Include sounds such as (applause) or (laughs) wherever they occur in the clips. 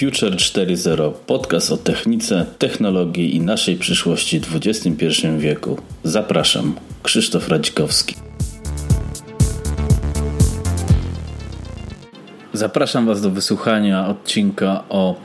Future 4.0 podcast o technice, technologii i naszej przyszłości w XXI wieku. Zapraszam, Krzysztof Radzikowski. Zapraszam Was do wysłuchania odcinka o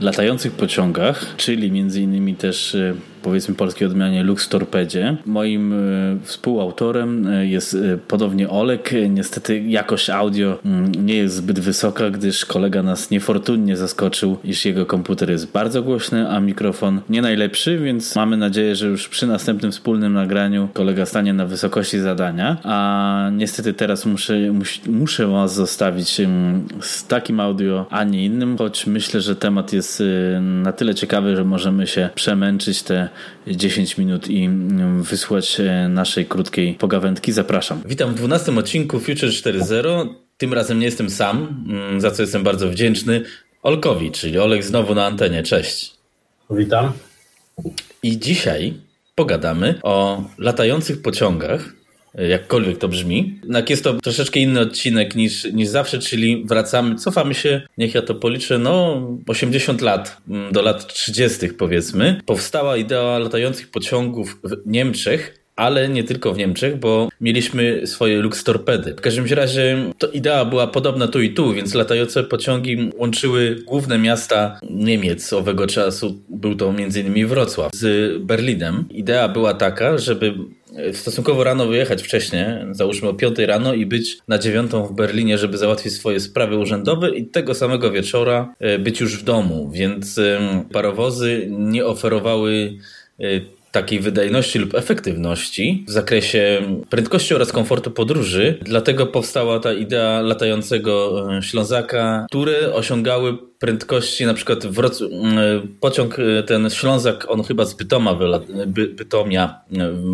latających pociągach, czyli między innymi też y, powiedzmy polskiej odmianie Lux Torpedzie. Moim e, współautorem e, jest e, podobnie Olek. Niestety jakość audio mm, nie jest zbyt wysoka, gdyż kolega nas niefortunnie zaskoczył, iż jego komputer jest bardzo głośny, a mikrofon nie najlepszy, więc mamy nadzieję, że już przy następnym wspólnym nagraniu kolega stanie na wysokości zadania. A niestety teraz muszę, muszę was zostawić z takim audio, a nie innym, choć myślę, że temat jest na tyle ciekawy, że możemy się przemęczyć te 10 minut i mm, wysłać e, naszej krótkiej pogawędki. Zapraszam. Witam w 12 odcinku Future 4.0. Tym razem nie jestem sam, mm, za co jestem bardzo wdzięczny. Olkowi, czyli Olek znowu na antenie. Cześć. Witam. I dzisiaj pogadamy o latających pociągach, jakkolwiek to brzmi. Jednak jest to troszeczkę inny odcinek niż, niż zawsze, czyli wracamy, cofamy się, niech ja to policzę, no 80 lat, mm, do lat 30. powiedzmy. Powstała idea latających pociągów w Niemczech, ale nie tylko w Niemczech, bo mieliśmy swoje Lux Torpedy. W każdym razie to idea była podobna tu i tu, więc latające pociągi łączyły główne miasta Niemiec owego czasu. Był to m.in. Wrocław z Berlinem. Idea była taka, żeby stosunkowo rano wyjechać wcześniej, załóżmy o 5 rano i być na 9 w Berlinie, żeby załatwić swoje sprawy urzędowe i tego samego wieczora e, być już w domu, więc parowozy nie oferowały e, takiej wydajności lub efektywności w zakresie prędkości oraz komfortu podróży. Dlatego powstała ta idea latającego e, Ślązaka, które osiągały prędkości, na przykład Wroc- e, pociąg e, ten Ślązak, on chyba z Bytoma By Bytomia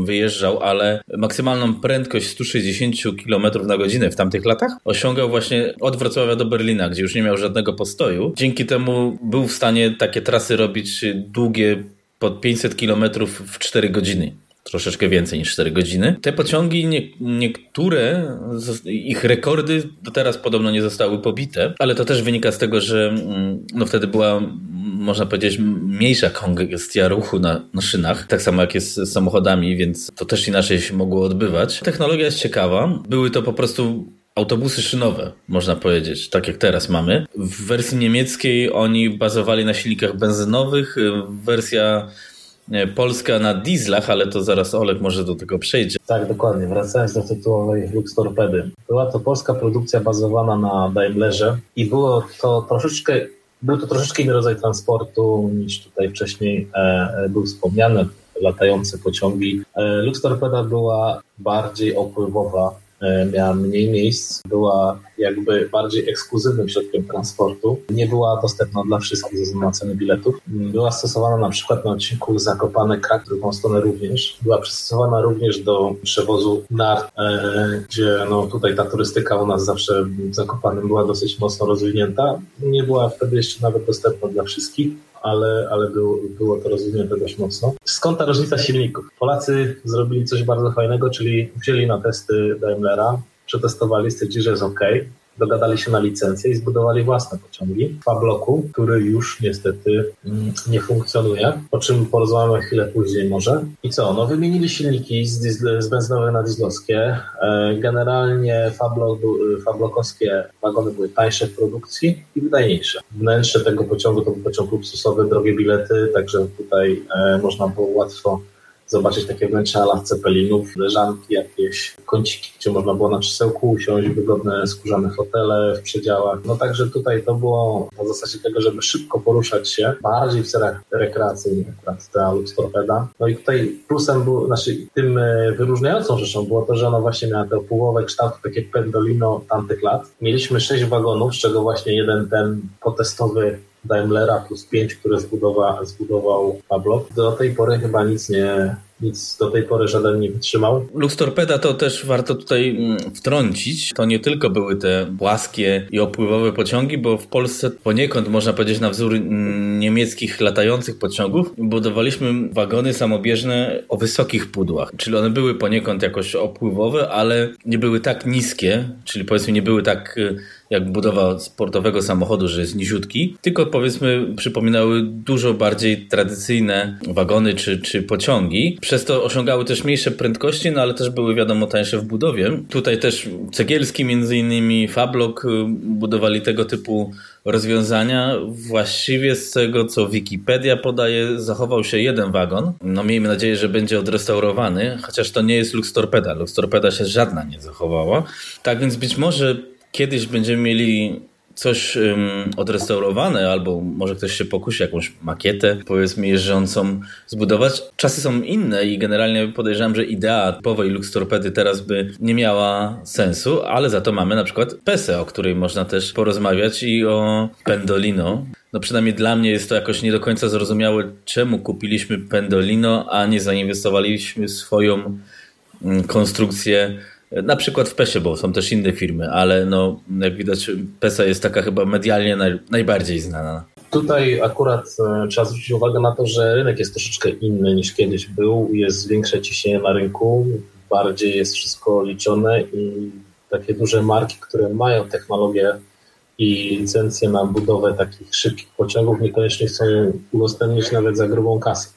wyjeżdżał, ale maksymalną prędkość 160 km na godzinę w tamtych latach osiągał właśnie od Wrocławia do Berlina, gdzie już nie miał żadnego postoju. Dzięki temu był w stanie takie trasy robić długie pod 500 km w 4 godziny. Troszeczkę więcej niż 4 godziny. Te pociągi, nie, niektóre, ich rekordy do teraz podobno nie zostały pobite, ale to też wynika z tego, że mm, no wtedy była, można powiedzieć, mniejsza kongestia ruchu na, na szynach, tak samo jak jest z samochodami, więc to też inaczej się mogło odbywać. Technologia jest ciekawa. Były to po prostu autobusy szynowe, można powiedzieć, tak jak teraz mamy. W wersji niemieckiej oni bazowali na silnikach benzynowych, wersja e, polska na dieslach, ale to zaraz Olek może do tego przejdzie. Tak, dokładnie. Wracając do tytułowej Lux Torpedy. Była to polska produkcja bazowana na Daimlerze i było to troszeczkę był to troszeczkę inny rodzaj transportu niż tutaj wcześniej e, e był wspomniany, latające pociągi. E, Lux Torpeda była bardziej opływowa, miała mniej miejsc, była jakby bardziej ekskluzywnym środkiem transportu. Nie była dostępna dla wszystkich ze względu na ceny biletów. Była stosowana na przykład na odcinku Zakopane Krak, drugą stronę również. Była przystosowana również do przewozu nart, e, gdzie no tutaj ta turystyka u nas zawsze w Zakopanem była dosyć mocno rozwinięta. Nie była wtedy jeszcze nawet dostępna dla wszystkich ale, ale było, było to rozwinięte dość mocno. Skąd ta różnica silników? Polacy zrobili coś bardzo fajnego, czyli wzięli na testy Daimlera, przetestowali, stwierdzili, że jest ok, dogadali się na licencję i zbudowali własne pociągi w bloku, który już niestety mm, nie funkcjonuje, o czym porozmawiamy chwilę później może. I co? No wymienili silniki z, z benzynowe na dieslowskie. E, generalnie fablok, fablokowskie wagony były tańsze w produkcji i wydajniejsze. Wnętrze tego pociągu to był pociąg luksusowy, drogie bilety, także tutaj e, można było łatwo zobaczyć takie wnętrze ala cepelinów, leżanki, jakieś kąciki, gdzie można było na krzesełku usiąść, wygodne skórzane hotele w przedziałach. No także tutaj to było na zasadzie tego, żeby szybko poruszać się, bardziej w celach rekreacyjnych, akurat ta Torpeda. No i tutaj plusem był, znaczy tym e, wyróżniającą rzeczą było to, że ona właśnie miała te połowę kształt takie pendolino tamtych lat. Mieliśmy sześć wagonów, z czego właśnie jeden ten potestowy Daimlera plus 5, które zbudowa, zbudował Pablo. Do tej pory chyba nic nie, nic do tej pory żaden nie wytrzymał. Lux Torpeda to też warto tutaj mm, wtrącić. To nie tylko były te płaskie i opływowe pociągi, bo w Polsce poniekąd można powiedzieć na wzór mm, niemieckich latających pociągów budowaliśmy wagony samobieżne o wysokich pudłach. Czyli one były poniekąd jakoś opływowe, ale nie były tak niskie, czyli powiedzmy nie były tak y, jak budowa sportowego samochodu, że jest niziutki, tylko powiedzmy przypominały dużo bardziej tradycyjne wagony czy, czy pociągi. Przez to osiągały też mniejsze prędkości, no ale też były wiadomo tańsze w budowie. Tutaj też Cegielski między innymi, Fablok y, budowali tego typu rozwiązania. Właściwie z tego, co Wikipedia podaje, zachował się jeden wagon. No miejmy nadzieję, że będzie odrestaurowany, chociaż to nie jest Lux Torpeda. Lux Torpeda się żadna nie zachowała. Tak więc być może kiedyś będziemy mieli coś um, odrestaurowane, albo może ktoś się pokusi jakąś makietę, powiedzmy, jeżdżącą zbudować. Czasy są inne i generalnie podejrzewam, że idea typowej Lux Torpedy teraz by nie miała sensu, ale za to mamy na przykład PESE, o której można też porozmawiać i o Pendolino. No przynajmniej dla mnie jest to jakoś nie do końca zrozumiałe, czemu kupiliśmy Pendolino, a nie zainwestowaliśmy swoją konstrukcję na przykład w PESie, bo są też inne firmy, ale no, jak widać PESA jest taka chyba medialnie naj, najbardziej znana. Tutaj akurat e, trzeba zwrócić uwagę na to, że rynek jest troszeczkę inny niż kiedyś był. Jest większe ciśnienie na rynku, bardziej jest wszystko liczone i takie duże marki, które mają technologię i licencję na budowę takich szybkich pociągów, niekoniecznie chcą udostępnić nawet za grubą kasę.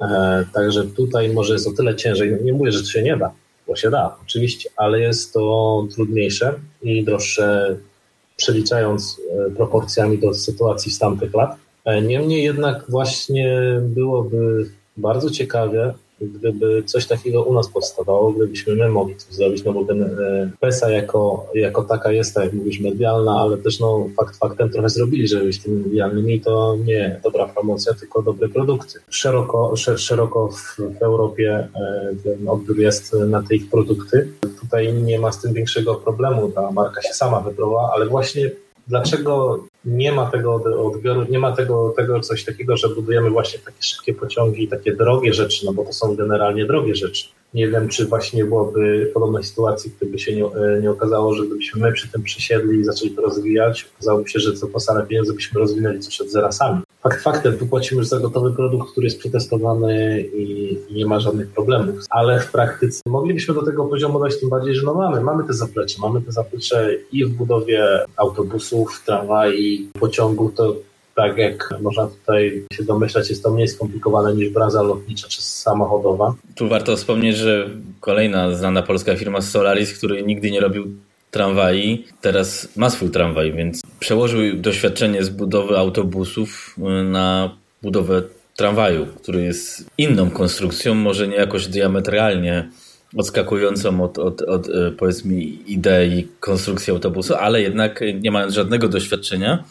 E, także tutaj może jest o tyle ciężej. Nie mówię, że to się nie da, bo się da, oczywiście, ale jest to trudniejsze i droższe, przeliczając e, proporcjami do sytuacji z tamtych lat. E, niemniej jednak właśnie byłoby bardzo ciekawie gdyby coś takiego u nas powstawało, gdybyśmy my mogli coś zrobić, no bo ten e, PESA jako, jako taka jest, tak jak mówisz, medialna, ale też no fakt faktem trochę zrobili, żeby być tymi medialnymi, to nie dobra promocja, tylko dobre produkty. Szeroko, szeroko w, w Europie e, ten odbiór jest na te ich produkty. Tutaj nie ma z tym większego problemu, ta marka się sama wybrała, ale właśnie dlaczego nie ma tego odbioru, nie ma tego, tego coś takiego, że budujemy właśnie takie szybkie pociągi, takie drogie rzeczy, no bo to są generalnie drogie rzeczy. Nie wiem, czy właśnie byłoby podobnej sytuacji, gdyby się nie, nie okazało, że gdybyśmy my przy tym przysiedli i zaczęli to rozwijać, okazałoby się, że co po same pieniądze byśmy rozwinęli coś od zera sami. Fakt faktem, tu płacimy za gotowy produkt, który jest przetestowany i, nie ma żadnych problemów, ale w praktyce moglibyśmy do tego poziomu dojść, tym bardziej, że no mamy, mamy te zaplecze, mamy te zaplecze i w budowie autobusów, tramwaj, pociągów, to tak jak można tutaj się domyślać, jest to mniej skomplikowane niż branża lotnicza czy samochodowa. Tu warto wspomnieć, że kolejna znana polska firma Solaris, który nigdy nie robił tramwaj, teraz ma swój tramwaj, więc przełożył doświadczenie z budowy autobusów y, na budowę tramwaju, który jest inną konstrukcją, może nie jakoś diametralnie odskakującą od, od, od y, powiedzmy idei konstrukcji autobusu, ale jednak nie mając żadnego doświadczenia,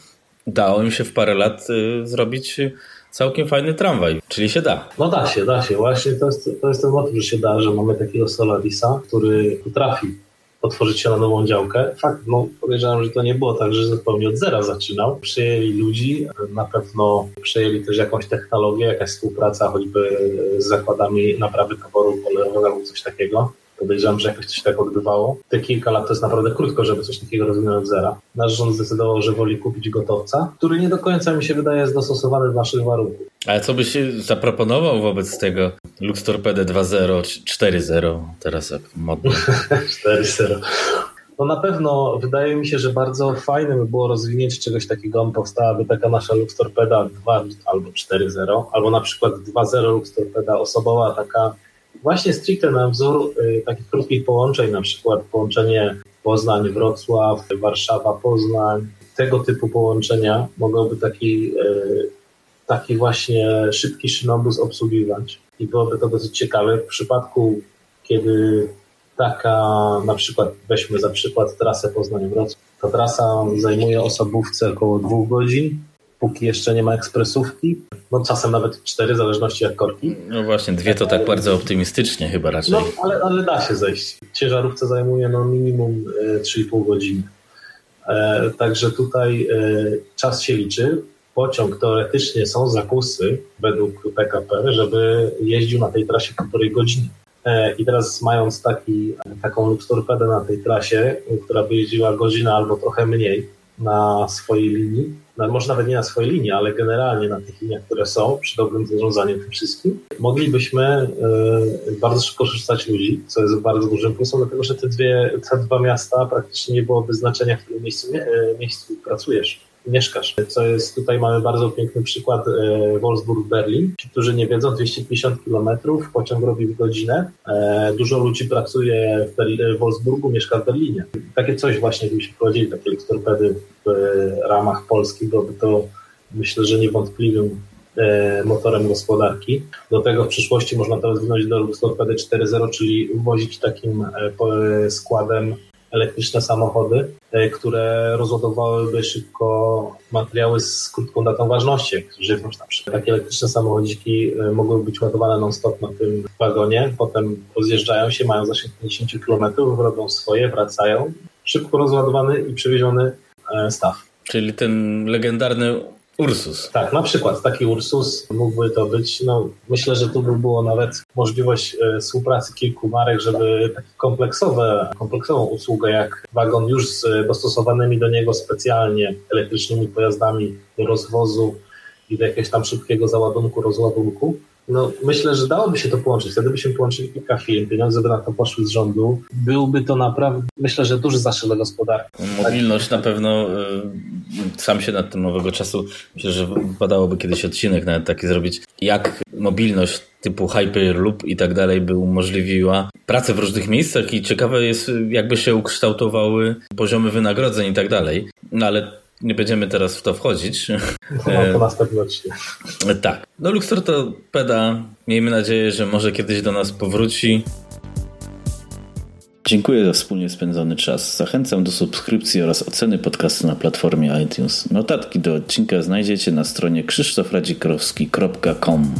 udało im się w parę lat y, zrobić całkiem fajny tramwaj, czyli się da. No da się, da się. Właśnie to jest, to jest ten motyw, że się da, że mamy takiego Solarisa, który potrafi otworzyć się na nową działkę. Fakt, no podejrzewam, że to nie było tak, że zupełnie od zera zaczynał. Przyjęli ludzi, na pewno przyjęli też jakąś technologię, jakaś współpraca choćby z zakładami naprawy towaru polerowego albo coś takiego. Podejrzewam, że jakoś coś tak odbywało. Te kilka lat to jest naprawdę krótko, żeby coś takiego rozwinąć od zera. Nasz rząd zdecydował, że woli kupić gotowca, który nie do końca mi się wydaje jest dostosowany do naszych warunków. Ale co byś zaproponował wobec tego Lux Torpedę 2.0 4.0 teraz jak modno? (laughs) 4.0 no na pewno wydaje mi się, że bardzo fajne by było rozwinięcie czegoś takiego, powstałaby taka nasza Lux Torpeda 2 albo 4.0, albo na przykład 2.0 Lux Torpeda osobowa, taka właśnie stricte na wzór y, takich krótkich połączeń, na przykład połączenie Poznań-Wrocław, Warszawa-Poznań, tego typu połączenia mogłoby taki, y, taki właśnie szybki szynobus obsługiwać i byłoby to dosyć ciekawe. W przypadku, kiedy taka, na przykład weźmy za przykład trasę Poznań-Wrocław, ta trasa zajmuje osobówce około dwóch godzin, póki jeszcze nie ma ekspresówki. No czasem nawet cztery, w zależności jak korki. No właśnie, dwie to tak bardzo optymistycznie chyba raczej. No, ale, ale da się zejść. Ciężarówce zajmuje no minimum 3,5 e, godziny. E, także tutaj e, czas się liczy. Pociąg teoretycznie są zakusy według PKP, żeby jeździł na tej trasie półtorej godziny. E, I teraz mając taki, taką Lux Torpedę na tej trasie, która by jeździła godzinę albo trochę mniej, na swojej linii, no, może nawet nie na swojej linii, ale generalnie na tych liniach, które są, przy dobrym zarządzaniu tym wszystkim, moglibyśmy y, bardzo szybko korzystać ludzi, co jest bardzo dużym plusem, dlatego że te, dwie, te dwa miasta praktycznie nie byłoby znaczenia, w którym miejscu, y, miejscu pracujesz mieszkasz. Co jest, tutaj mamy bardzo piękny przykład e, Wolfsburg-Berlin. Ci, którzy nie wiedzą, 250 km, pociąg robi w godzinę. E, dużo ludzi pracuje w Berli- Wolfsburgu, mieszka w Berlinie. Takie coś właśnie, gdybyśmy prowadzili takie torpedy w ramach Polski, byłoby to myślę, że niewątpliwym e, motorem gospodarki. Do tego w przyszłości można to rozwinąć do torpedy 4.0, czyli wozić takim składem elektryczne samochody, e, które rozładowałyby szybko materiały z krótką datą ważności, żywność na przykład. Takie elektryczne samochodziki e, mogłyby być ładowane non-stop na tym wagonie, potem rozjeżdżają się, mają zasięg 50 km, robią swoje, wracają. Szybko rozładowany i przewieziony e, staw. Czyli ten legendarny Ursus. Tak, na przykład taki Ursus mógłby to być. No, myślę, że tu by było nawet możliwość e, współpracy kilku marek, żeby kompleksowe, kompleksową usługę jak wagon już z dostosowanymi do niego specjalnie elektrycznymi pojazdami do rozwozu i do jakiegoś tam szybkiego załadunku, rozładunku, no, myślę, że dałoby się to połączyć. Wtedy byśmy połączyli kilka firm, pieniądze by na to poszły z rządu. Byłby to naprawdę, myślę, że duży zaszyl dla gospodarki. Mobilność na pewno, y, sam się nad tym nowego czasu, myślę, że wypadałoby kiedyś odcinek nawet taki zrobić, jak mobilność typu Hyperloop i tak dalej by umożliwiła pracę w różnych miejscach i ciekawe jest, jakby się ukształtowały poziomy wynagrodzeń i tak dalej. No ale nie będziemy teraz w to wchodzić. No, to następny odcinek. Tak. No Luxor to peda. Miejmy nadzieję, że może kiedyś do nas powróci. Dziękuję za wspólnie spędzony czas. Zachęcam do subskrypcji oraz oceny podcastu na platformie iTunes. Notatki do odcinka znajdziecie na stronie krzysztofradzikrowski.com.